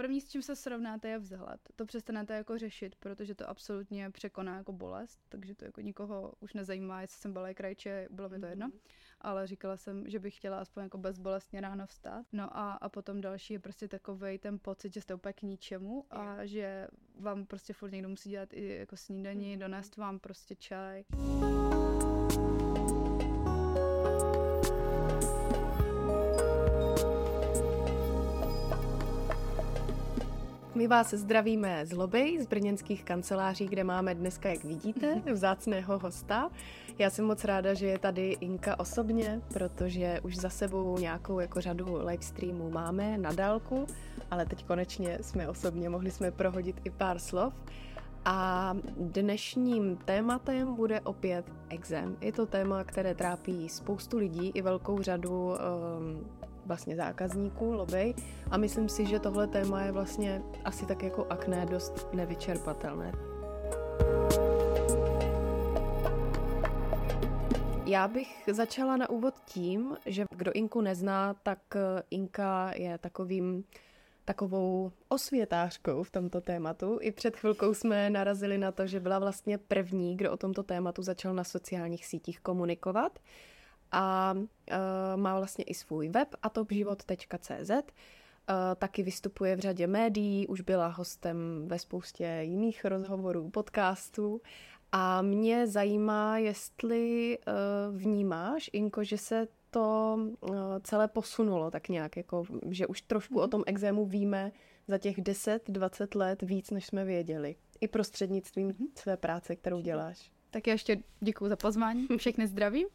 první, s čím se srovnáte, je vzhled. To přestanete jako řešit, protože to absolutně překoná jako bolest, takže to jako nikoho už nezajímá, jestli jsem byla krajče, bylo mi to jedno. Mm-hmm. Ale říkala jsem, že bych chtěla aspoň jako bezbolestně ráno vstát. No a, a potom další je prostě takový ten pocit, že jste úplně k ničemu a že vám prostě furt někdo musí dělat i jako snídaní, mm-hmm. donést vám prostě čaj. My vás zdravíme z lobby, z brněnských kanceláří, kde máme dneska, jak vidíte, vzácného hosta. Já jsem moc ráda, že je tady Inka osobně, protože už za sebou nějakou jako řadu livestreamů máme na dálku, ale teď konečně jsme osobně, mohli jsme prohodit i pár slov. A dnešním tématem bude opět exém. Je to téma, které trápí spoustu lidí i velkou řadu um, vlastně zákazníků, lobby a myslím si, že tohle téma je vlastně asi tak jako akné dost nevyčerpatelné. Já bych začala na úvod tím, že kdo Inku nezná, tak eh, Inka je takovým takovou osvětářkou v tomto tématu. I před chvilkou jsme narazili na to, že byla vlastně první, kdo o tomto tématu začal na sociálních sítích komunikovat a uh, má vlastně i svůj web atopživot.cz. Uh, taky vystupuje v řadě médií, už byla hostem ve spoustě jiných rozhovorů, podcastů. A mě zajímá, jestli uh, vnímáš, Inko, že se to celé posunulo tak nějak, jako, že už trošku o tom exému víme za těch 10-20 let víc, než jsme věděli. I prostřednictvím mhm. své práce, kterou děláš. Tak já ještě děkuji za pozvání, všechny zdraví.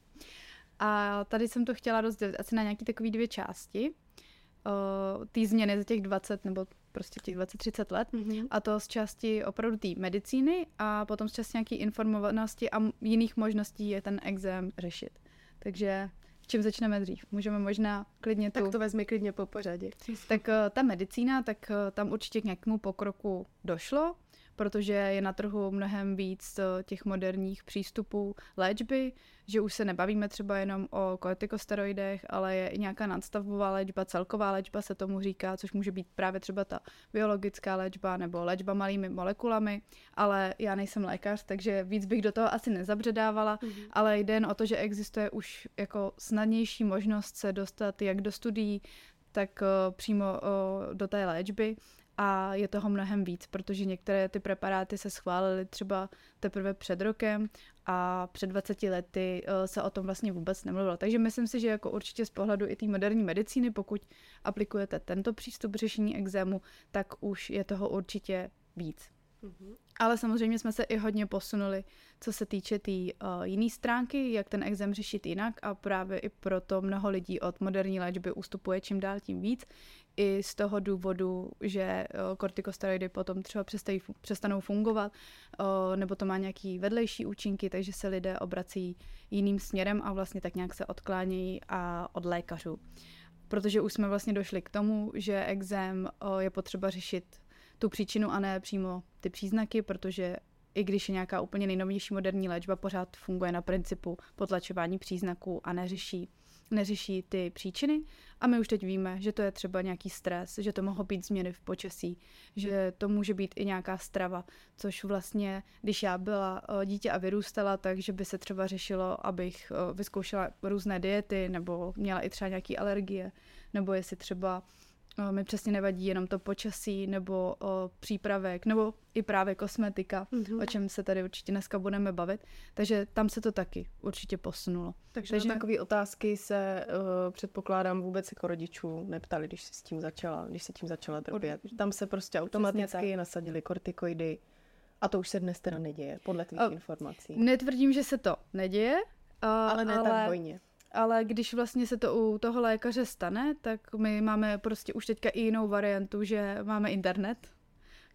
A tady jsem to chtěla rozdělit asi na nějaké takové dvě části. Uh, ty změny za těch 20 nebo prostě těch 20-30 let mm-hmm. a to z části opravdu té medicíny a potom z části nějaké informovanosti a jiných možností je ten exém řešit. Takže s čím začneme dřív? Můžeme možná klidně tu... Tak to vezmi klidně po pořadě. Tak uh, ta medicína, tak uh, tam určitě k nějakému pokroku došlo protože je na trhu mnohem víc eh, těch moderních přístupů léčby, že už se nebavíme třeba jenom o kortikosteroidech, ale je i nějaká nadstavbová léčba, celková léčba se tomu říká, což může být právě třeba ta biologická léčba nebo léčba malými molekulami, ale já nejsem lékař, takže víc bych do toho asi nezabředávala, mm-hmm. ale jde jen o to, že existuje už jako snadnější možnost se dostat jak do studií, tak uh, přímo uh, do té léčby a je toho mnohem víc, protože některé ty preparáty se schválily třeba teprve před rokem a před 20 lety eh, se o tom vlastně vůbec nemluvilo. Takže myslím si, že jako určitě z pohledu i té moderní medicíny, pokud aplikujete tento přístup řešení exému, tak už je toho určitě víc. Mm-hmm. Ale samozřejmě jsme se i hodně posunuli, co se týče té tý, uh, jiné stránky, jak ten exém řešit jinak a právě i proto mnoho lidí od moderní léčby ustupuje čím dál tím víc. I z toho důvodu, že uh, kortikosteroidy potom třeba přestají, přestanou fungovat, uh, nebo to má nějaký vedlejší účinky, takže se lidé obrací jiným směrem a vlastně tak nějak se odklánějí a od lékařů. Protože už jsme vlastně došli k tomu, že exém uh, je potřeba řešit tu příčinu a ne přímo ty příznaky, protože i když je nějaká úplně nejnovější moderní léčba, pořád funguje na principu potlačování příznaků a neřeší, neřeší ty příčiny. A my už teď víme, že to je třeba nějaký stres, že to mohou být změny v počasí, že to může být i nějaká strava, což vlastně, když já byla eh, dítě a vyrůstala, takže by se třeba řešilo, abych eh, vyzkoušela různé diety nebo měla i třeba nějaké alergie, nebo jestli třeba mi přesně nevadí jenom to počasí nebo o, přípravek, nebo i právě kosmetika, mm-hmm. o čem se tady určitě dneska budeme bavit. Takže tam se to taky určitě posunulo. Takže, Takže... takové otázky se uh, předpokládám vůbec jako rodičů neptali, když se s tím začala, když se tím začala trpět. Tam se prostě automaticky nasadili kortikoidy a to už se dnes teda neděje, podle tvých uh, informací. Netvrdím, že se to neděje, uh, ale ne ale... tak hojně ale když vlastně se to u toho lékaře stane, tak my máme prostě už teďka i jinou variantu, že máme internet,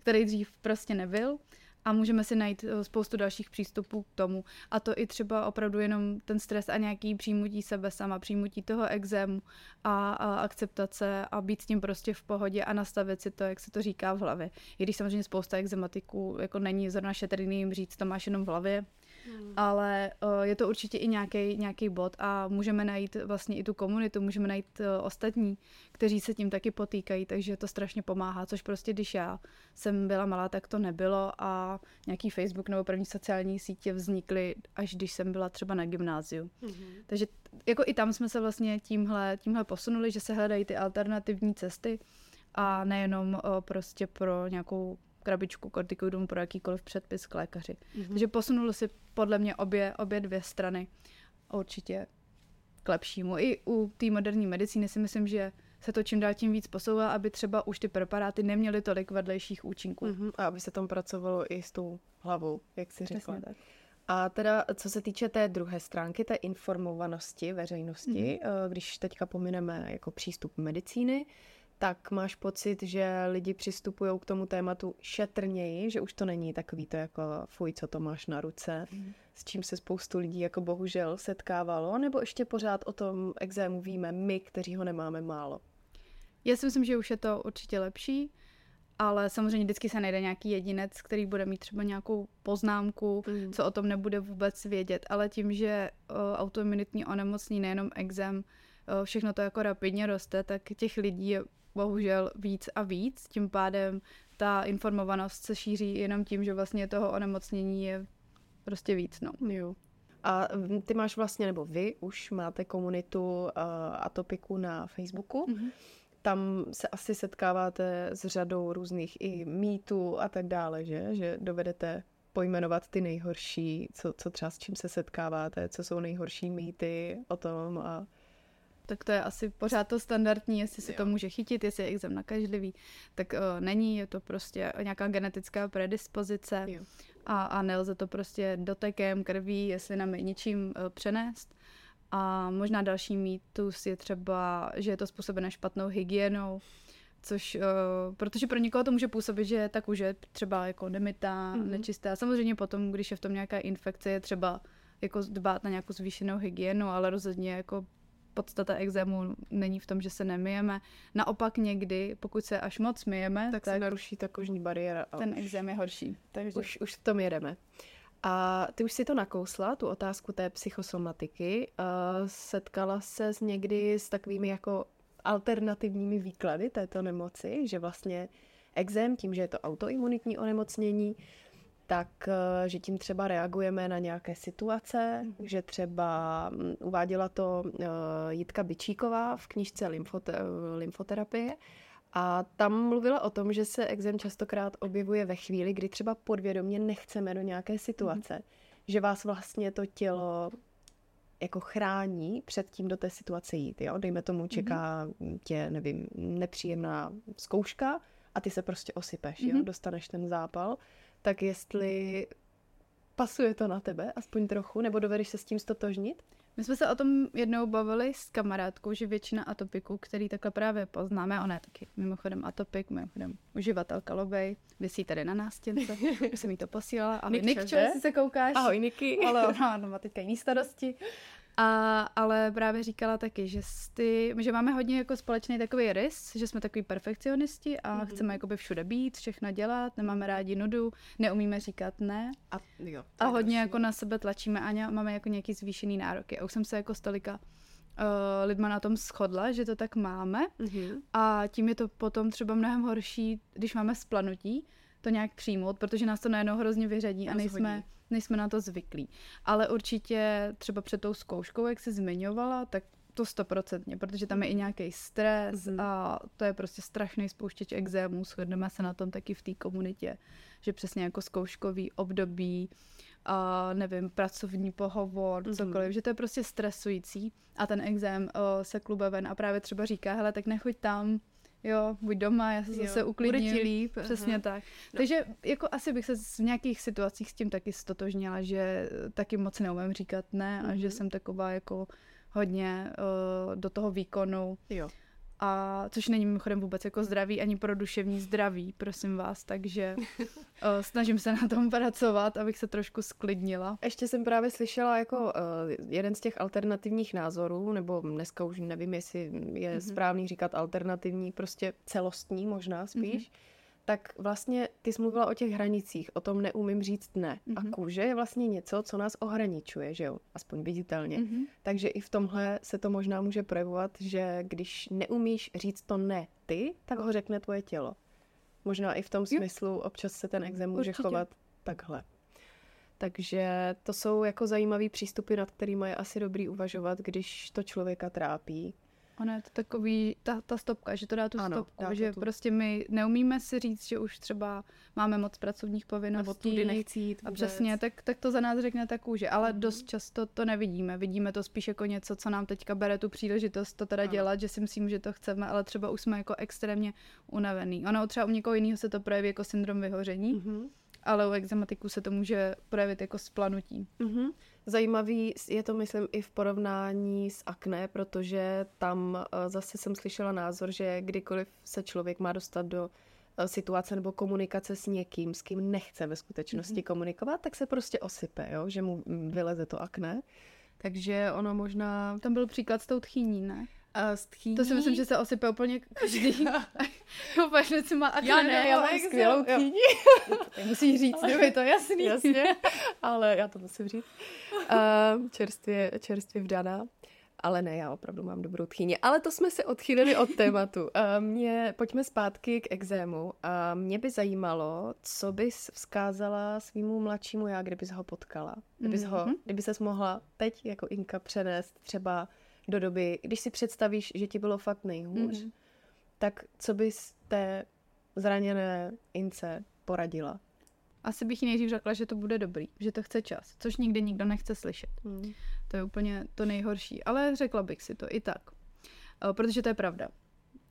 který dřív prostě nebyl a můžeme si najít eh, spoustu dalších přístupů k tomu. A to i třeba opravdu jenom ten stres a nějaký přijmutí sebe sama, přijmutí toho exému a, a akceptace a být s tím prostě v pohodě a nastavit si to, jak se to říká v hlavě. I když samozřejmě spousta exematiků jako není zrovna šetrný jim říct, to máš jenom v hlavě, hmm. ale uh, je to určitě i nějaký bod a můžeme najít vlastně i tu komunitu, můžeme najít uh, ostatní, kteří se tím taky potýkají, takže to strašně pomáhá, což prostě když já jsem byla malá, tak to nebylo a nějaký Facebook nebo první sociální sítě vznikly až když jsem byla třeba na gymnáziu. Hmm. Takže jako i tam jsme se vlastně tímhle, tímhle posunuli, že se hledají ty alternativní cesty a nejenom uh, prostě pro nějakou krabičku kortikoidům pro jakýkoliv předpis k lékaři. Mm-hmm. Takže posunuli si podle mě obě, obě dvě strany určitě k lepšímu. I u té moderní medicíny si myslím, že se to čím dál tím víc posouvá, aby třeba už ty preparáty neměly tolik vedlejších účinků. Mm-hmm. A aby se tam pracovalo i s tou hlavou, jak si řekla. Přesně tak. A teda, co se týče té druhé stránky, té informovanosti veřejnosti, mm-hmm. když teďka pomineme jako přístup medicíny, tak máš pocit, že lidi přistupují k tomu tématu šetrněji, že už to není takový to jako fuj, co to máš na ruce, mm. s čím se spoustu lidí jako bohužel setkávalo, nebo ještě pořád o tom exému víme my, kteří ho nemáme málo? Já si myslím, že už je to určitě lepší, ale samozřejmě vždycky se najde nějaký jedinec, který bude mít třeba nějakou poznámku, mm. co o tom nebude vůbec vědět, ale tím, že uh, autoimunitní onemocnění, nejenom exém, uh, všechno to jako rapidně roste, tak těch lidí je bohužel víc a víc, tím pádem ta informovanost se šíří jenom tím, že vlastně toho onemocnění je prostě víc, no. Jo. A ty máš vlastně, nebo vy už máte komunitu uh, Atopiku na Facebooku. Mm-hmm. Tam se asi setkáváte s řadou různých i mýtů a tak dále, že? Že dovedete pojmenovat ty nejhorší, co, co třeba s čím se setkáváte, co jsou nejhorší mýty o tom a tak to je asi pořád to standardní, jestli se jo. to může chytit, jestli je exem nakažlivý, tak uh, není, je to prostě nějaká genetická predispozice a, a nelze to prostě dotekem krví, jestli nám je ničím uh, přenést. A možná další mýtus je třeba, že je to způsobené špatnou hygienou, což, uh, protože pro někoho to může působit, že ta kůže třeba jako nemitá, mm-hmm. nečistá. Samozřejmě potom, když je v tom nějaká infekce, je třeba jako dbát na nějakou zvýšenou hygienu, ale rozhodně jako podstata exému není v tom, že se nemijeme. Naopak někdy, pokud se až moc myjeme, tak, tak se naruší ta kožní bariéra. A ten exém je horší. Takže... Už, už v tom jedeme. A ty už si to nakousla, tu otázku té psychosomatiky. Uh, setkala se s někdy s takovými jako alternativními výklady této nemoci, že vlastně exém, tím, že je to autoimunitní onemocnění, tak eh, že tím třeba reagujeme na nějaké situace, že třeba mm, uváděla to eh, Jitka Bičíková v knižce Lymfote- Lymfoterapie a tam mluvila o tom, že se exém častokrát objevuje ve chvíli, kdy třeba podvědomě nechceme do nějaké situace, mm. že vás vlastně to tělo jako chrání před tím do té situace jít. Jo? Dejme tomu, čeká mm. tě, nevím, nepříjemná zkouška a ty se prostě osypeš, mm. jo? dostaneš ten zápal tak jestli pasuje to na tebe, aspoň trochu, nebo dovedeš se s tím stotožnit? My jsme se o tom jednou bavili s kamarádkou, že většina atopiků, který takhle právě poznáme, ona je taky mimochodem atopik, mimochodem uživatel kalobej, vysí tady na nástěnce, jsem jí to posílala. Ahoj Nikčo, jestli se koukáš. Ahoj Niky. Ale ona má teďka jiný starosti. A, ale právě říkala taky, že, ty, že máme hodně jako společný takový rys, že jsme takový perfekcionisti a mm-hmm. chceme jakoby všude být, všechno dělat, nemáme rádi nudu, neumíme říkat ne. A, jo, a hodně jako na sebe tlačíme a máme jako nějaký zvýšený nároky. A už jsem se jako stolika uh, lidma na tom shodla, že to tak máme mm-hmm. a tím je to potom třeba mnohem horší, když máme splanutí, to nějak přijmout, protože nás to najednou hrozně vyřadí a nejsme, nejsme na to zvyklí. Ale určitě třeba před tou zkouškou, jak se zmiňovala, tak to stoprocentně, protože tam je i nějaký stres mm. a to je prostě strašný spouštěč exémů, shodneme se na tom taky v té komunitě, že přesně jako zkouškový období, a nevím, pracovní pohovor, mm-hmm. cokoliv, že to je prostě stresující a ten exém o, se klube ven a právě třeba říká, hele, tak nechoď tam, jo, buď doma, já se jo, zase uklidním. Bude ti líp. Přesně aha. tak. No. Takže jako asi bych se v nějakých situacích s tím taky stotožnila, že taky moc neumím říkat ne mm-hmm. a že mhm. jsem taková jako hodně uh, do toho výkonu. Jo a což není mimochodem vůbec jako zdraví ani pro duševní zdraví, prosím vás, takže uh, snažím se na tom pracovat, abych se trošku sklidnila. Ještě jsem právě slyšela jako uh, jeden z těch alternativních názorů, nebo dneska už nevím, jestli je mm-hmm. správný říkat alternativní, prostě celostní možná spíš, mm-hmm tak vlastně ty jsi mluvila o těch hranicích, o tom neumím říct ne. Mm-hmm. A Mhm. kůže je vlastně něco, co nás ohraničuje, že jo? Aspoň viditelně. Mhm. Takže i v tomhle se to možná může projevovat, že když neumíš říct to ne ty, tak ho řekne tvoje tělo. Možná i v tom Jo. smyslu občas se ten exém může Určitě. chovat takhle. Takže to jsou jako zajímavý přístupy, nad kterými je asi dobrý uvažovat, když to člověka trápí. Ono je to takový, ta, ta stopka, že to dá tu Ano, stopku, dá že tu. prostě my neumíme si říct, že už třeba máme moc pracovních povinností. Nebo tudy nechci jít A přesně, tak, tak to za nás řekne ta kůže, ale Mhm. dost často to nevidíme. Vidíme to spíš jako něco, co nám teďka bere tu příležitost to teda Ano. dělat, že si myslím, že to chceme, ale třeba už jsme jako extrémně unavený. Ono třeba u někoho jiného se to projeví jako syndrom vyhoření, Mhm. ale u exematiků se to může projevit jako splanutí. Mhm. Zajímavý je to, myslím, i v porovnání s akné, protože tam eh, zase jsem slyšela názor, že kdykoliv se člověk má dostat do eh, situace nebo komunikace s někým, s kým nechce ve skutečnosti komunikovat, tak se prostě osype, jo? že mu mm, vyleze to akné. Takže ono možná... Tam byl příklad s tou tchýní, ne? A tchýní... To si myslím, že se osype úplně každý. Úplně si má akné Já ne, já nebo mám exém. skvělou tchýní. Musíš říct, jo, je to jasný. Jasně, ale já to musím říct. Uh, čerstvě, čerstvě vdaná. Ale ne, já opravdu mám dobrou tchýni. Ale to jsme se odchýlili od tématu. Uh, mě, pojďme zpátky k exému. A mě by zajímalo, co bys vzkázala svýmu mladšímu já, kdybys ho potkala. Kdybys, ho, Mhm. kdyby ses mohla teď jako Inka přenést třeba do doby, když si představíš, že ti bylo fakt nejhůř, Mhm. tak co bys té zraněné Ince poradila? Asi bych jí nejdřív řekla, že to bude dobrý, že to chce čas, což nikdy nikdo nechce slyšet. Hmm. To je úplně to nejhorší, ale řekla bych si to i tak. Eh, Protože to je pravda.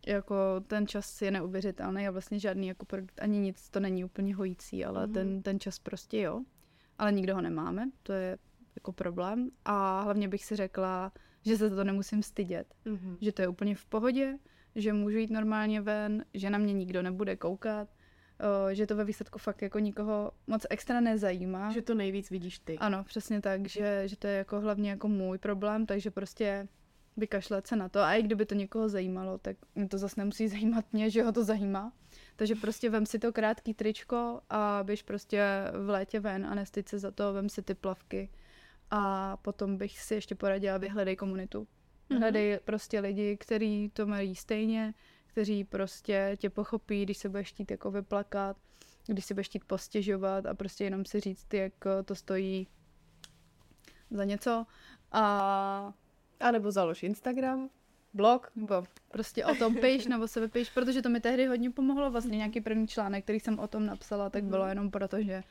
Jako ten čas je neuvěřitelný a vlastně žádný jako produkt ani nic to není úplně hojící, ale mm-hmm. ten, ten čas prostě jo. Ale nikdo ho nemáme, to je jako problém. A hlavně bych si řekla, že se za to nemusím stydět. Mm-hmm. Že to je úplně v pohodě, že můžu jít normálně ven, že na mě nikdo nebude koukat, eh, že to ve výsledku fakt jako nikoho moc extra nezajímá. Že to nejvíc vidíš ty. Ano, přesně tak, že, že to je jako hlavně jako můj problém, takže prostě vykašlet se na to. A i kdyby to někoho zajímalo, tak mě to zase nemusí zajímat mě, že ho to zajímá. Takže prostě vem si to krátký tričko a běž prostě v létě ven a nestyď se za to, vem si ty plavky. A potom bych si ještě poradila, vyhledej komunitu. Mhm. Hledej prostě lidi, kteří to mají stejně, kteří prostě tě pochopí, když se budeš chtít jako vyplakat, když si budeš chtít postěžovat a prostě jenom si říct, jak to stojí za něco. A A nebo založ Instagram, blog. nebo prostě o tom píš nebo se vypíš, protože to mi tehdy hodně pomohlo. Vlastně nějaký první článek, který jsem o tom napsala, tak bylo jenom proto, že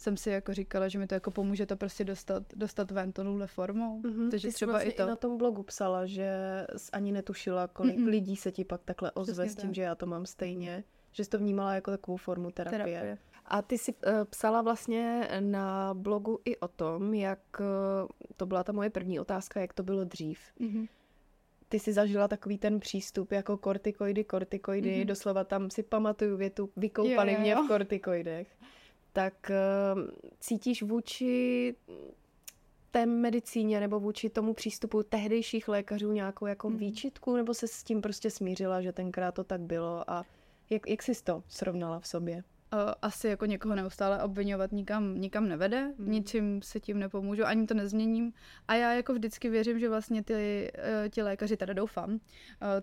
jsem si jako říkala, že mi to jako pomůže to prostě dostat, dostat ven touhle formou. Mhm. Takže Ty jsi třeba vlastně i to. na tom blogu psala, že jsi ani netušila, kolik Mm-mm. lidí se ti pak takhle ozve Přesně s tím, tak. že já to mám stejně. Že jsi to vnímala jako takovou formu terapie. Terapie. A ty jsi uh, psala vlastně na blogu i o tom, jak, uh, to byla ta moje první otázka, jak to bylo dřív. Mhm. Ty jsi zažila takový ten přístup jako kortikoidy, kortikoidy, Mhm. doslova tam si pamatuju větu, vykoupali Jo, jo, mě jo. v kortikoidech. Tak uh, cítíš vůči té medicíně nebo vůči tomu přístupu tehdejších lékařů nějakou jako Mhm. výčitku, nebo se s tím prostě smířila, že tenkrát to tak bylo a jak, jak jsi to srovnala v sobě? Uh, asi jako někoho neustále obvinovat nikam, nikam nevede, Mhm. ničím se tím nepomůžu, ani to nezměním. A já jako vždycky věřím, že vlastně ty, uh, ti lékaři, teda doufám, uh,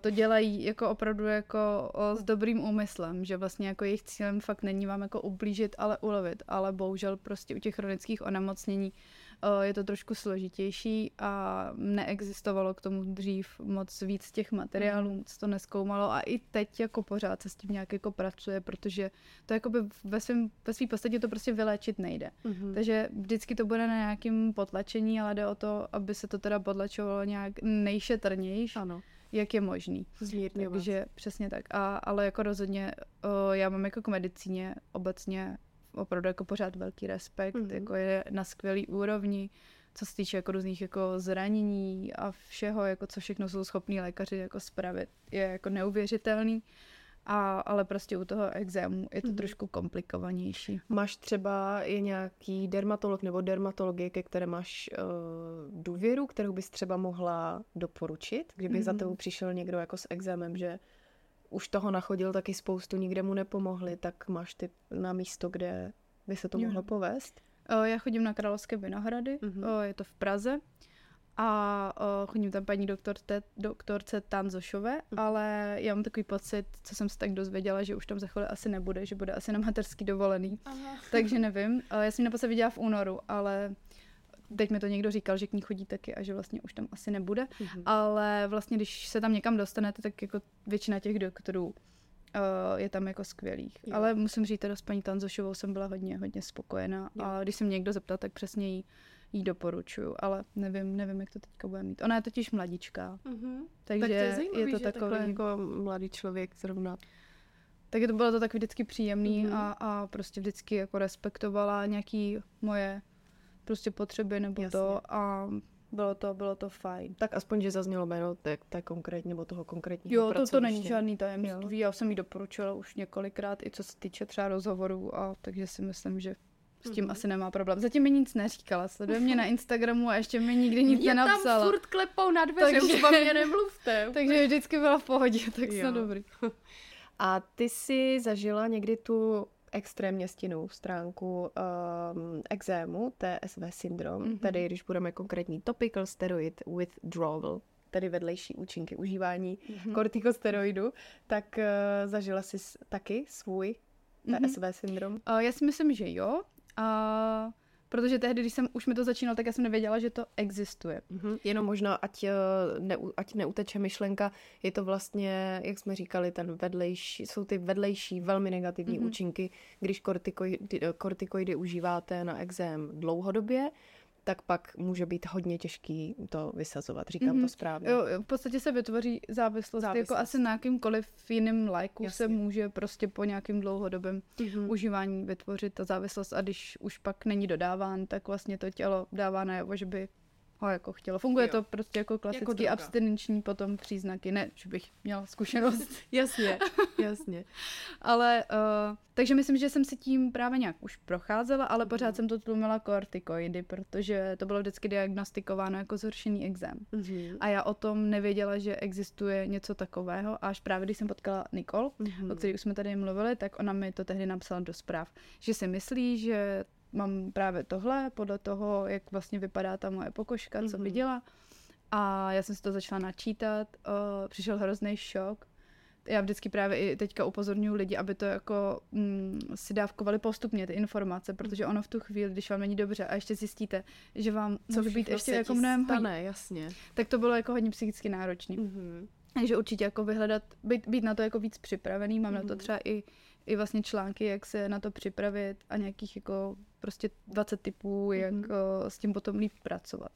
to dělají jako opravdu jako s dobrým úmyslem, že vlastně jako jejich cílem fakt není vám jako ublížit, ale ulevit, ale bohužel prostě u těch chronických onemocnění uh, je to trošku složitější a neexistovalo k tomu dřív moc víc těch materiálů, moc to neskoumalo a i teď jako pořád se s tím nějak jako pracuje, protože to jakoby ve svém ve svý podstatě to prostě vyléčit nejde. Mm-hmm. Takže vždycky to bude na nějakém potlačení, ale jde o to, aby se to teda potlačovalo nějak nejšetrnějš, Ano, jak je možný. zmírňovat. Takže přesně tak. A, ale jako rozhodně o, já mám jako k medicíně obecně opravdu jako pořád velký respekt, Mhm. mm-hmm. jako je na skvělý úrovni, co se týče jako různých jako zranění a všeho, jako co všechno jsou schopní lékaři jako spravit, je jako neuvěřitelný. A, ale prostě u toho exému je to Mhm. trošku komplikovanější. Máš třeba je nějaký dermatolog nebo dermatologie, ke které máš uh, důvěru, kterou bys třeba mohla doporučit, kdyby mm-hmm. za Mhm. tebou přišel někdo jako s exémem, že už toho nachodil taky spoustu, nikde mu nepomohli, tak máš ty na místo, kde by se to mohlo povést? Já chodím na Královské Vinohrady, mm-hmm. je to v Praze a chodím tam paní doktorce, doktorce Tanzošové, mm-hmm. ale já mám takový pocit, co jsem se tak dozvěděla, že už tam za chvíli asi nebude, že bude asi na materský dovolený, Aha. takže nevím. Já jsem ji naposled viděla v únoru, ale teď mi to někdo říkal, že k ní chodí taky a že vlastně už tam asi nebude, mm-hmm. ale vlastně když se tam někam dostanete, tak jako většina těch doktorů uh, je tam jako skvělých. Jo. Ale musím říct, teda s paní Tanzošovou jsem byla hodně, hodně spokojená jo. a když se mě někdo zeptal, tak přesně jí, jí doporučuju, ale nevím, nevím, jak to teďka bude mít. Ona je totiž mladička, mm-hmm. takže tak to je, zajímavý, je to takové... jako mladý člověk zrovna tak to bylo to tak vždycky příjemný mm-hmm. a, a prostě vždycky jako respektovala nějaký moje prostě potřeby nebo Jasně. to a bylo to, bylo to fajn. Tak aspoň, že zaznělo jméno té, té konkrétní, nebo toho konkrétního Jo, to, to není žádný tajemství, já jsem jí doporučila už několikrát, i co se týče třeba rozhovorů, a takže si myslím, že s tím mm-hmm. asi nemá problém. Zatím mi nic neříkala, sleduje mě na Instagramu a ještě mi nikdy nic mě nenapsala. tam furt klepou na dveře, takže, už mě nemluvte. takže vždycky byla v pohodě, tak se dobrý. A ty jsi zažila někdy tu extrémně stinnou stránku um, exému, TSV syndrom, mm-hmm. tedy když budeme konkrétní topical steroid withdrawal, tedy vedlejší účinky užívání mm-hmm. kortikosteroidu, tak uh, zažila jsi taky svůj TSV mm-hmm. syndrom? Uh, já si myslím, že jo. Uh, Protože tehdy, když jsem už mi to začínal, tak já jsem nevěděla, že to existuje. Mm-hmm. Jenom možná, ať, eh, ne, ať neuteče myšlenka, je to vlastně, jak jsme říkali, ten vedlejší, jsou ty vedlejší, velmi negativní mm-hmm. účinky, když kortikoidy, kortikoidy užíváte na exém dlouhodobě, tak pak může být hodně těžký to vysazovat. Říkám mm-hmm. to mhm. správně. Jo, v podstatě se vytvoří závislost, závislost. jako asi na jakýmkoliv jiným lajku Jasně. se může prostě po nějakým dlouhodobém mm-hmm. užívání vytvořit ta závislost a když už pak není dodáván, tak vlastně to tělo dává najevo, že by ho jako chtělo. Funguje jo. to prostě jako klasický jako abstinenční potom příznaky. Ne, že bych měla zkušenost. jasně, jasně. ale, uh, takže myslím, že jsem si tím právě nějak už procházela, ale mm. pořád jsem to tlumila kortikoidy, protože to bylo vždycky diagnostikováno jako zhoršený exém. Mm-hmm. A já o tom nevěděla, že existuje něco takového. Až právě když jsem potkala Nikol, mm-hmm. o který už jsme tady mluvili, tak ona mi to tehdy napsala do zpráv, že si myslí, že mám právě tohle, podle toho, jak vlastně vypadá ta moje pokožka, mm-hmm. co viděla. A já jsem si to začala načítat, uh, přišel hrozný šok. Já vždycky právě i teďka upozorňuji lidi, aby to jako mm, si dávkovali postupně ty informace, protože ono v tu chvíli, když vám není dobře a ještě zjistíte, že vám co může být ještě jako mnohem stane, hodně, jasně. tak to bylo jako hodně psychicky náročný. Mm-hmm. Takže určitě jako vyhledat, být, být na to jako víc připravený, mám mm-hmm. na to mhm. třeba i i vlastně články, jak se na to připravit a nějakých jako prostě 20 typů, jak mm-hmm. s tím potom líp pracovat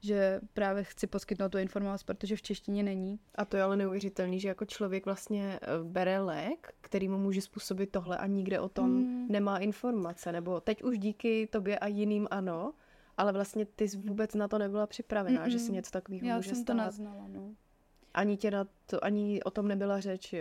že právě chci poskytnout tu informaci, protože v češtině není. A to je ale neuvěřitelný, že jako člověk vlastně eh, bere lék, který mu může způsobit tohle a nikde o tom hmm. nemá informace. Nebo teď už díky tobě a jiným ano, ale vlastně ty jsi vůbec na to nebyla připravená, Mm-mm. že si něco takového může jsem stát. to naznala, no. Ani, tě na to, ani o tom nebyla řeč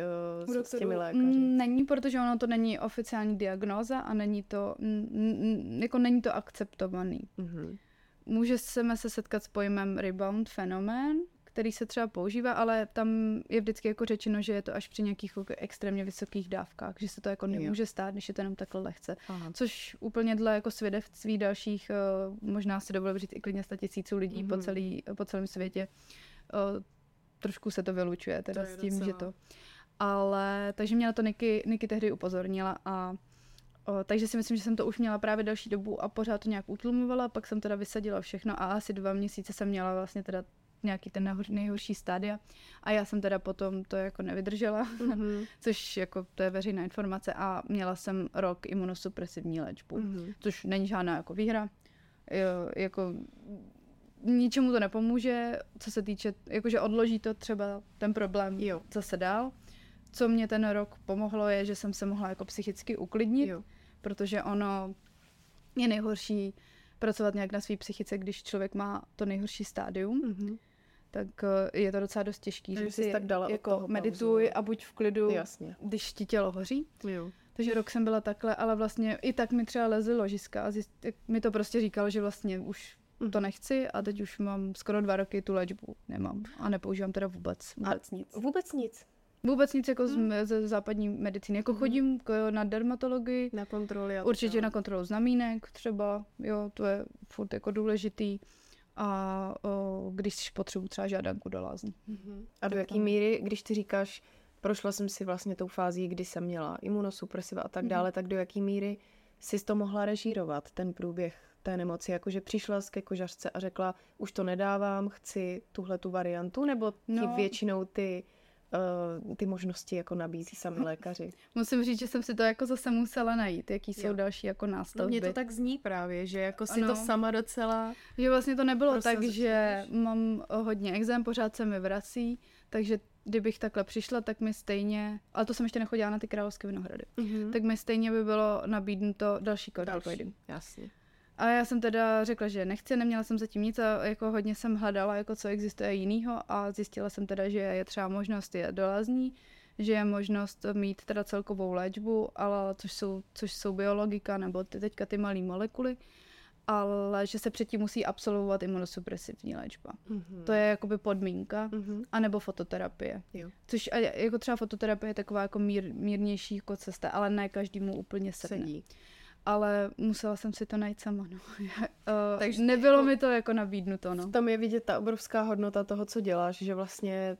uh, s, s těmi lékaři? Mm, není, protože ono to není oficiální diagnóza a není to, n, n, jako není to akceptovaný. Mm-hmm. Může se se setkat s pojmem rebound fenomén, který se třeba používá, ale tam je vždycky jako řečeno, že je to až při nějakých jako extrémně vysokých dávkách, že se to jako nemůže jo. stát, když je to jenom takhle lehce. Aha. Což úplně dle jako svědectví dalších, uh, možná si dovolím říct i klidně sta tisíců lidí mm-hmm. po, celý, po celém světě, uh, trošku se to vylučuje teda to s tím, docela. že to... Ale, takže mě na to Niky, Niky tehdy upozornila a o, takže si myslím, že jsem to už měla právě další dobu a pořád to nějak utlumovala, pak jsem teda vysadila všechno a asi dva měsíce jsem měla vlastně teda nějaký ten nejhor, nejhorší stádia a já jsem teda potom to jako nevydržela, mm-hmm. což jako to je veřejná informace a měla jsem rok imunosupresivní léčbu, mm-hmm. což není žádná jako výhra, jo, jako ničemu to nepomůže, co se týče, jakože odloží to třeba ten problém jo. zase dál. Co mě ten rok pomohlo je, že jsem se mohla jako psychicky uklidnit, jo. protože ono je nejhorší pracovat nějak na své psychice, když člověk má to nejhorší stádium. Mm-hmm. Tak eh, je to docela dost těžký, že si tak dala jako medituj a buď v klidu, Jasně. když ti tělo hoří. Jo. Takže rok jsem byla takhle, ale vlastně i tak mi třeba lezly ložiska a zjist, mi to prostě říkalo, že vlastně už mm. to nechci a teď už mám skoro dva roky tu léčbu nemám a nepoužívám teda vůbec, vůbec a nic. Vůbec nic? Vůbec nic jako hmm. z, ze západní medicíny. Jako hmm. chodím k, na dermatologii. Na kontroly. Určitě na kontrolu znamínek třeba, jo, to je furt jako důležitý. A o, když potřebuji třeba žádanku do lázní. Hmm. A do jaký míry, když ty říkáš, prošla jsem si vlastně tou fází, kdy jsem měla imunosupresiva a tak hmm. dále, tak do jaký míry jsi to mohla režírovat, ten průběh té nemoci, jakože přišla ke kožařce a řekla, už to nedávám, chci tuhle tu variantu, nebo ti no. většinou ty uh, ty možnosti jako nabízí sami lékaři. Musím říct, že jsem si to jako zase musela najít, jaký jo. jsou další jako nástavby. Mně to tak zní právě, že jako si ano. to sama docela... Že vlastně to nebylo tak, že mám hodně exém, pořád se mi vrací, takže kdybych takhle přišla, tak mi stejně, ale to jsem ještě nechodila na ty královské vinohrady, mm-hmm. tak mi stejně by bylo nabídnuto další kortikoidy. Jasně. A já jsem teda řekla, že nechci, neměla jsem zatím nic a jako hodně jsem hledala, jako co existuje jinýho a zjistila jsem teda, že je třeba možnost je dolazní, že je možnost mít teda celkovou léčbu, ale což jsou, což jsou biologika nebo ty, teďka ty malé molekuly, ale že se předtím musí absolvovat imunosupresivní léčba. Mm-hmm. To je jakoby podmínka, mm-hmm. anebo fototerapie. Jo. Což jako třeba fototerapie je taková jako mír, mírnější jako cesta, ale ne každému úplně sedne. Sedí ale musela jsem si to najít sama. No. uh, Takže nebylo jako, mi to jako nabídnuto. No. Tam je vidět ta obrovská hodnota toho, co děláš, že vlastně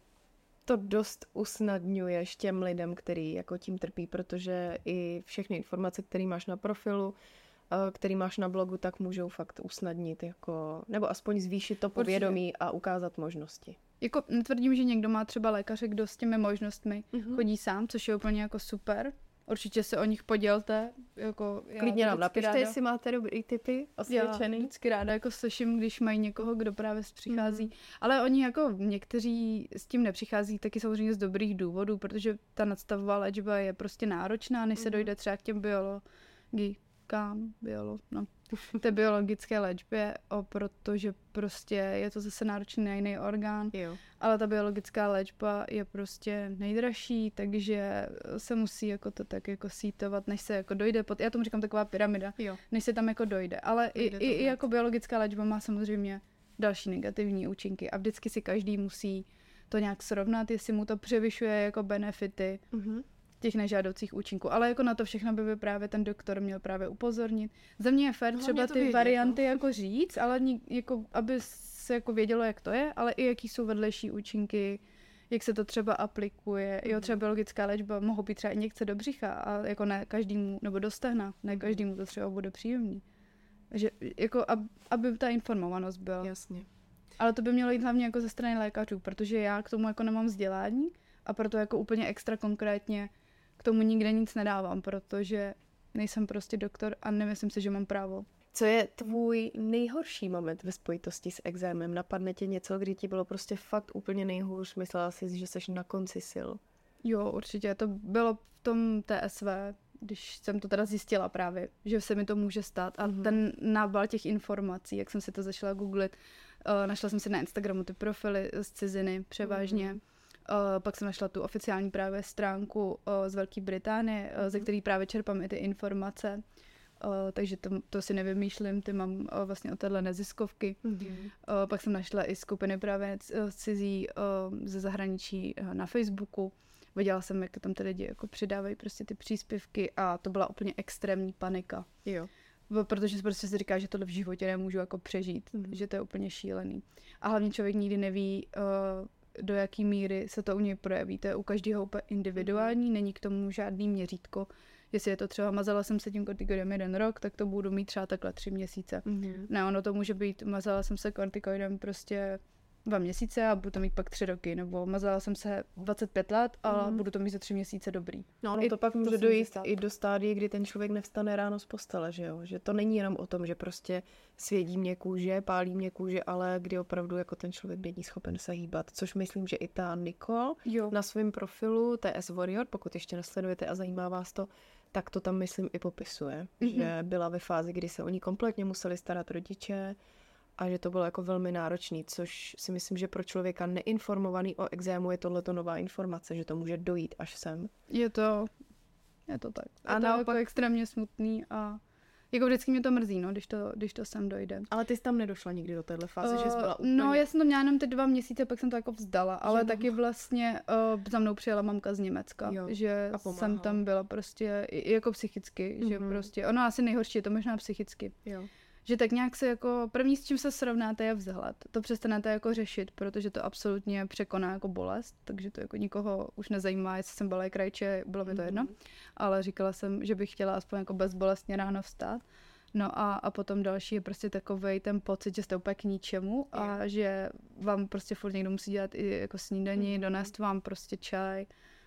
to dost usnadňuješ těm lidem, který jako tím trpí, protože i všechny informace, které máš na profilu, eh, který máš na blogu, tak můžou fakt usnadnit, jako, nebo aspoň zvýšit to povědomí a ukázat možnosti. Jako netvrdím, že někdo má třeba lékaře, kdo s těmi možnostmi mm-hmm. chodí sám, což je úplně jako super, Určitě se o nich podělte. Jako Klidně nám napište, ráda, jestli máte dobrý typy osvědčený. Já vždycky ráda jako slyším, když mají někoho, kdo právě přichází. Mm. Ale oni jako někteří s tím nepřichází taky samozřejmě z dobrých důvodů, protože ta nadstavová léčba je prostě náročná, než se mm. dojde třeba k těm biologikám, biolo, no, té biologické léčbě, o, protože prostě je to zase náročný na jiný orgán, jo. ale ta biologická léčba je prostě nejdražší, takže se musí jako to tak jako sítovat, než se jako dojde, pod, já tomu říkám taková pyramida, jo. než se tam jako dojde, ale i, i, i jako biologická léčba má samozřejmě další negativní účinky a vždycky si každý musí to nějak srovnat, jestli mu to převyšuje jako benefity. Mm-hmm těch nežádoucích účinků. Ale jako na to všechno by, by právě ten doktor měl právě upozornit. Za mě je fér no, třeba ty vědět, varianty no. jako říct, ale jako, aby se jako vědělo, jak to je, ale i jaký jsou vedlejší účinky, jak se to třeba aplikuje. Jo, třeba biologická léčba mohou být třeba injekce do břicha a jako ne každému, nebo do stehna, ne mhm. každému to třeba bude příjemný. Že jako, aby ta informovanost byla. Jasně. Ale to by mělo jít hlavně jako ze strany lékařů, protože já k tomu jako nemám vzdělání a proto jako úplně extra konkrétně tomu nikde nic nedávám, protože nejsem prostě doktor a nemyslím si, že mám právo. Co je tvůj nejhorší moment ve spojitosti s exémem? Napadne tě něco, kdy ti bylo prostě fakt úplně nejhůř? Myslela jsi, že jsi na konci sil? Jo, určitě. To bylo v tom TSV, když jsem to teda zjistila právě, že se mi to může stát. A mm-hmm. ten nábal těch informací, jak jsem si to začala googlit, uh, našla jsem si na Instagramu ty profily z ciziny převážně. Mm-hmm Uh, pak jsem našla tu oficiální právě stránku uh, z Velké Británie, uh, ze mhm. který právě čerpám i ty informace. Uh, takže to, to si nevymýšlím, ty mám uh, vlastně od téhle neziskovky. Mm-hmm. Uh, pak jsem našla i skupiny právě cizí uh, ze zahraničí uh, na Facebooku. Viděla jsem, jak tam ty lidi jako přidávají prostě ty příspěvky a to byla úplně extrémní panika. Jo. Protože prostě si říká, že tohle v životě nemůžu jako přežít, mm-hmm. že to je úplně šílený. A hlavně člověk nikdy neví, uh, do jaký míry se to u něj projeví. To je u každého úplně individuální, není k tomu žádný měřítko. Jestli je to třeba mazala jsem se tím kortikoidem jeden rok, tak to budu mít třeba takhle tři měsíce. Mm-hmm. Ne, ono to může být, mazala jsem se kortikoidem prostě dva měsíce a budu to mít pak tři roky, nebo mazala jsem se 25 let a mm. budu to mít za tři měsíce dobrý. No, no to pak může to dojít i do stádie, kdy ten člověk nevstane ráno z postele, že jo? Že to není jenom o tom, že prostě svědí mě kůže, pálí mě kůže, ale kdy opravdu jako ten člověk není schopen se hýbat, což myslím, že i ta Nicole jo. na svém profilu TS Warrior, pokud ještě nesledujete a zajímá vás to, tak to tam myslím i popisuje, mm-hmm. že byla ve fázi, kdy se o ní kompletně museli starat rodiče, a že to bylo jako velmi náročný, což si myslím, že pro člověka neinformovaný o exému je tohleto nová informace, že to může dojít až sem. Je to, je to tak. Je a to naopak... jako extrémně smutný a Jako vždycky mě to mrzí, no, když to, když to sem dojde. Ale ty jsi tam nedošla nikdy do téhle fáze, uh, že jsi byla úplně... No, já jsem to měla jenom ty dva měsíce, pak jsem to jako vzdala, ale jo. taky vlastně uh, za mnou přijela mamka z Německa, jo. že jsem tam byla prostě i, jako psychicky, mm-hmm. že mhm. prostě, ono asi nejhorší je to možná psychicky. Jo že tak nějak se jako, první s čím se srovnáte je vzhled. To přestanete jako řešit, protože to absolutně překoná jako bolest, takže to jako nikoho už nezajímá, jestli jsem byla krajče, bylo mi to jedno, mm-hmm. ale říkala jsem, že bych chtěla aspoň jako bezbolestně ráno vstát. No a, a potom další je prostě takový ten pocit, že jste úplně k ničemu a je. že vám prostě furt někdo musí dělat i jako snídaní, mm-hmm. donést vám prostě čaj,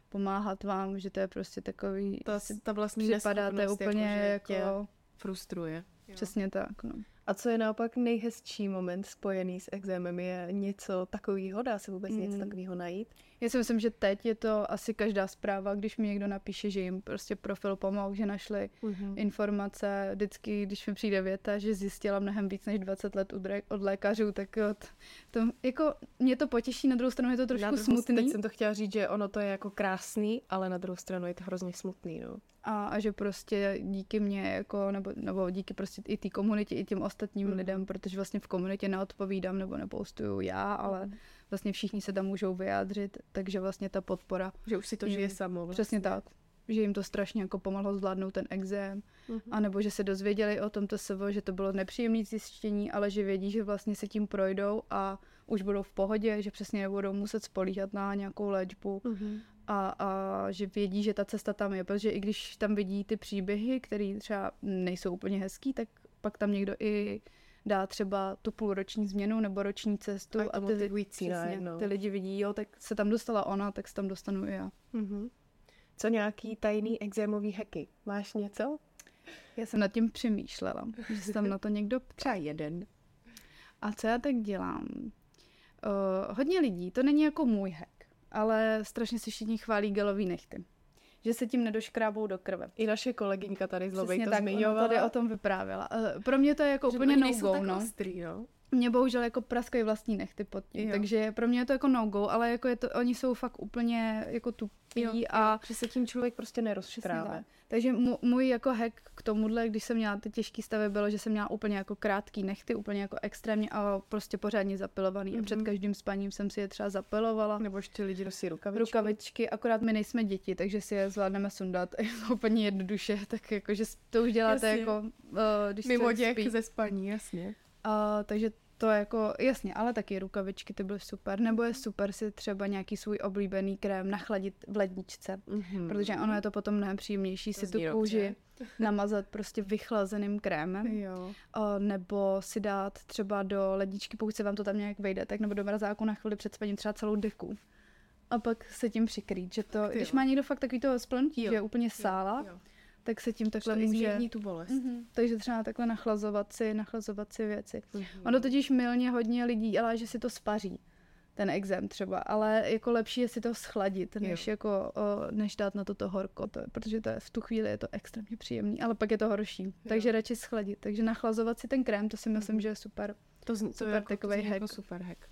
pomáhat vám, že to je prostě takový... Ta, ta vlastní připadáte úplně jako... jako frustruje. Jo. Přesně tak, no. A co je naopak nejhezčí moment spojený s exémem? Je něco takového? Dá se vůbec mm. něco takového najít? Já si myslím, že teď je to asi každá zpráva, když mi někdo napíše, že jim prostě profil pomohl, že našli mm-hmm. informace. Vždycky, když mi přijde věta, že zjistila mnohem víc než 20 let od lékařů, tak to, to jako mě to potěší, na druhou stranu je to trošku na smutný. Teď jsem to chtěla říct, že ono to je jako krásný, ale na druhou stranu je to hrozně smutný, no a, a že prostě díky mně, jako, nebo, nebo díky prostě i té komunitě, i těm ostatním mm. lidem, protože vlastně v komunitě neodpovídám nebo nepoustuju já, ale mm. Vlastně všichni se tam můžou vyjádřit, takže vlastně ta podpora. Že už si to žije samo. Vlastně. Přesně tak že jim to strašně jako pomohlo zvládnout ten exém, mm-hmm. anebo že se dozvěděli o tomto SVO, že to bylo nepříjemné zjištění, ale že vědí, že vlastně se tím projdou a už budou v pohodě, že přesně nebudou muset spolíhat na nějakou léčbu mm-hmm a, a že vědí, že ta cesta tam je, protože i když tam vidí ty příběhy, které třeba nejsou úplně hezký, tak pak tam někdo i dá třeba tu půlroční změnu nebo roční cestu a, a ty, přesně, ty lidi vidí, jo, tak se tam dostala ona, tak se tam dostanu i já. Mm-hmm. Co nějaký tajný exémový hacky? Máš něco? Já jsem nad tím přemýšlela, že se tam na to někdo Třeba jeden. A co já tak dělám? Uh, hodně lidí, to není jako můj hack, ale strašně si všichni chválí gelový nechty. Že se tím nedoškrábou do krve. I naše kolegynka tady z Lovej to tak, zmiňovala. tady o tom vyprávěla. Eh, pro mě to je jako že úplně no-go, no. Ostrý, no. Mě bohužel jako praskají vlastní nechty pod tím, jo. takže pro mě je to jako no-go, ale jako je to, oni jsou fakt úplně jako tupí jo, a... Jo, že se tím člověk prostě nerozškráve. Takže můj jako hack k tomuhle, když jsem měla ty těžké stavy, bylo, že jsem měla úplně jako krátký nechty, úplně jako extrémně a prostě pořádně zapilovaný. Mm-hmm. A před mhm. každým spaním jsem si je třeba zapilovala. Nebo ještě lidi nosí rukavičky. Rukavičky, akorát my nejsme děti, takže si je zvládneme sundat úplně jednoduše, tak jako, že to už děláte jasně. jako, uh, když Mimo děk ze spaní, jasně. Uh, takže to jako, jasně, ale taky rukavičky, ty byly super. Nebo je super si třeba nějaký svůj oblíbený krém nachladit v ledničce, mm-hmm. protože ono je to potom mnohem příjemnější to si tu kůži namazat prostě vychlazeným krémem. Jo. O, nebo si dát třeba do ledničky, pokud se vám to tam nějak vejde, tak nebo do mrazáku na chvíli před spaním třeba celou deku. A pak se tím přikrýt, že to, když má někdo fakt takový to splnutí, že je úplně sála, jo, jo tak se tím takhle může... tu bolest. Mm-hmm. Takže třeba takhle nachlazovat si, nachlazovat si věci. Mm-hmm. Ono totiž milně hodně lidí, ale že si to spaří ten exém třeba, ale jako lepší je si to schladit, než, jako, o, než dát na to to horko, to, protože to je, v tu chvíli je to extrémně příjemný, ale pak je to horší, jo. takže radši schladit. Takže nachlazovat si ten krém, to si myslím, mm. že je super. To, to super jako, takový hack. Jako super hack.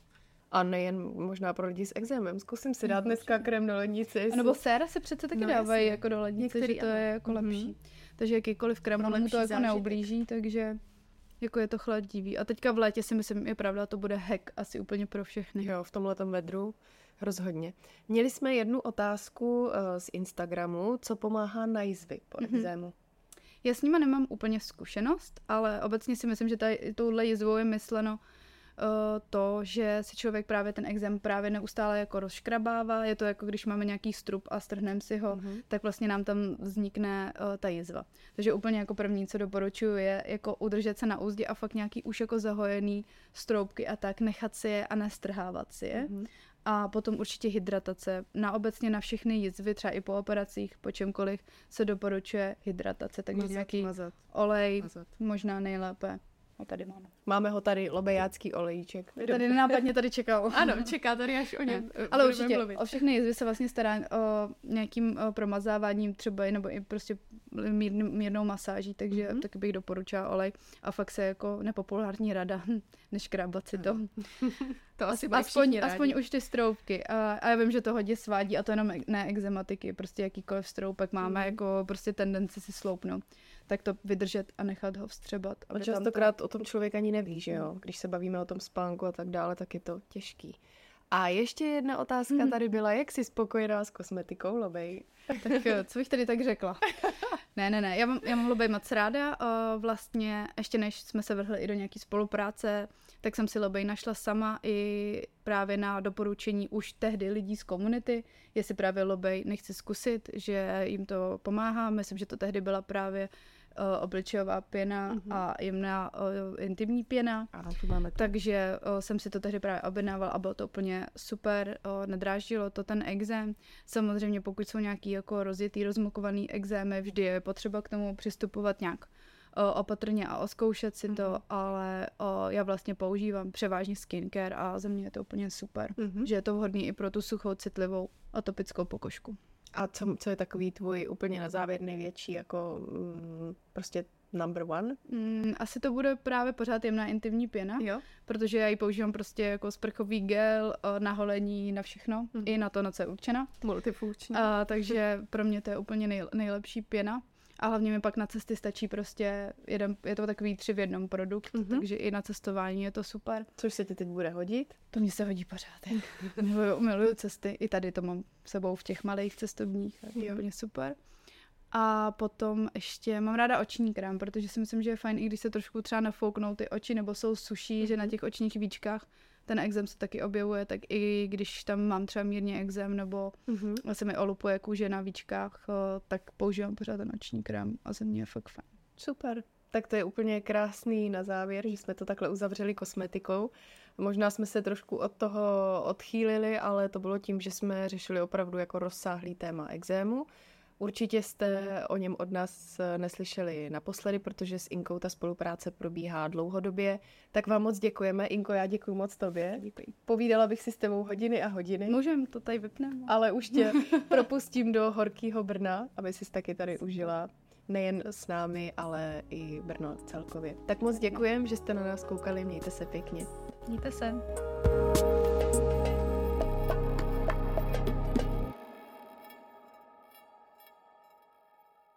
A nejen možná pro lidi s exémem. Zkusím si dát dneska krem do lednice. A nebo séra se přece taky no, dávají jako do lednice, Některý, že to ano. je jako mm-hmm. lepší. Takže jakýkoliv krem, mu to jako neublíží, takže jako je to chladivý. A teďka v létě si myslím, je pravda, to bude hack asi úplně pro všechny. Jo, v tomhle vedru rozhodně. Měli jsme jednu otázku uh, z Instagramu, co pomáhá na jizvy po mm-hmm. exému. Já s nima nemám úplně zkušenost, ale obecně si myslím, že tady, touhle jizvou je mysleno Eh, to, že si člověk právě ten exém právě neustále jako rozškrabává. Je to jako když máme nějaký strup a strhneme si ho, mm-hmm. tak vlastně nám tam vznikne uh, ta jizva. Takže úplně jako první, co doporučuji, je jako udržet se na úzdě a fakt nějaký už jako zahojený stroubky a tak nechat si je a nestrhávat si je. Mm-hmm. A potom určitě hydratace. Na obecně na všechny jizvy, třeba i po operacích, po čemkoliv, se doporučuje hydratace. Takže mazat, nějaký mazat. olej, mazat. možná nejlépe. A tady máme. Máme ho tady, lobejácký olejček. Tady nenápadně tady čekal. ano, čeká tady, až o něm Ale určitě, mluvit. o všechny jizvy se vlastně stará o nějakým o promazáváním třeba, nebo i prostě mír, mírnou masáží, takže mm-hmm. taky bych doporučila olej. A fakt se jako nepopulární rada, než krábat si to. to asi aspoň, aspoň už ty stroupky. A, a já vím, že to hodně svádí a to jenom ne exematiky, prostě jakýkoliv stroupek máme mm-hmm. jako prostě tendenci si sloupnout tak to vydržet a nechat ho vstřebat. A častokrát to... o tom člověk ani neví, že jo? Když se bavíme o tom spánku a tak dále, tak je to těžký. A ještě jedna otázka hmm. tady byla, jak jsi spokojená s kosmetikou, Lobej? Tak eh, co bych tady tak řekla? Ne, ne, ne, já mám, já mám Lobej moc ráda. Vlastně ještě než jsme se vrhli i do nějaký spolupráce, tak jsem si Lobej našla sama i právě na doporučení už tehdy lidí z komunity, jestli právě Lobej nechci zkusit, že jim to pomáhá. Myslím, že to tehdy byla právě uh, obličejová pěna mm-hmm. a jemná uh, intimní pěna. Ano, to máme to. Takže uh, jsem si to tehdy právě objednávala a bylo to úplně super, uh, nedráždilo to ten exém. Samozřejmě pokud jsou nějaký jako rozjetý, rozmokovaný exémy, vždy je potřeba k tomu přistupovat nějak opatrně a oskoušet si to, mm-hmm. ale o, já vlastně používám převážně skincare a za mě je to úplně super, mm-hmm. že je to vhodný i pro tu suchou, citlivou atopickou pokožku. A co, co je takový tvůj úplně na závěr největší, jako mm, prostě number one? Mm, asi to bude právě pořád jemná intimní pěna, jo? protože já ji používám prostě jako sprchový gel na holení, na všechno, mm. i na to, na co je určena. Multifunkční. A, takže pro mě to je úplně nej, nejlepší pěna. A hlavně mi pak na cesty stačí prostě jeden, je to takový tři v jednom produkt, mm-hmm. takže i na cestování je to super. Což se ti teď bude hodit? To mě se hodí pořád. miluju, miluju cesty, i tady to mám sebou v těch malých cestovních, a je úplně super. A potom ještě mám ráda oční krém, protože si myslím, že je fajn, i když se trošku třeba nafouknou ty oči nebo jsou suší, mm-hmm. že na mhm. těch očních víčkách ten exém se taky objevuje, tak i když tam mám třeba mírně exém nebo mm-hmm. se mi olupuje kůže na víčkách, eh, tak používám pořád ten noční krém a ze mě je fakt fajn. Super. Tak to je úplně krásný na závěr, že jsme to takhle uzavřeli kosmetikou. Možná jsme se trošku od toho odchýlili, ale to bylo tím, že jsme řešili opravdu jako rozsáhlý téma exému. Určitě jste o něm od nás eh, neslyšeli naposledy, protože s Inkou ta spolupráce probíhá dlouhodobě. Tak vám moc děkujeme. Inko, já děkuji moc tobě. Děkuji. Povídala bych si s tebou hodiny a hodiny. Můžem, to tady vypneme. Ale už tě propustím do horkého Brna, aby si taky tady užila nejen s námi, ale i Brno celkově. Tak moc děkujem, že jste na nás koukali. Mějte se pěkně. Mějte se.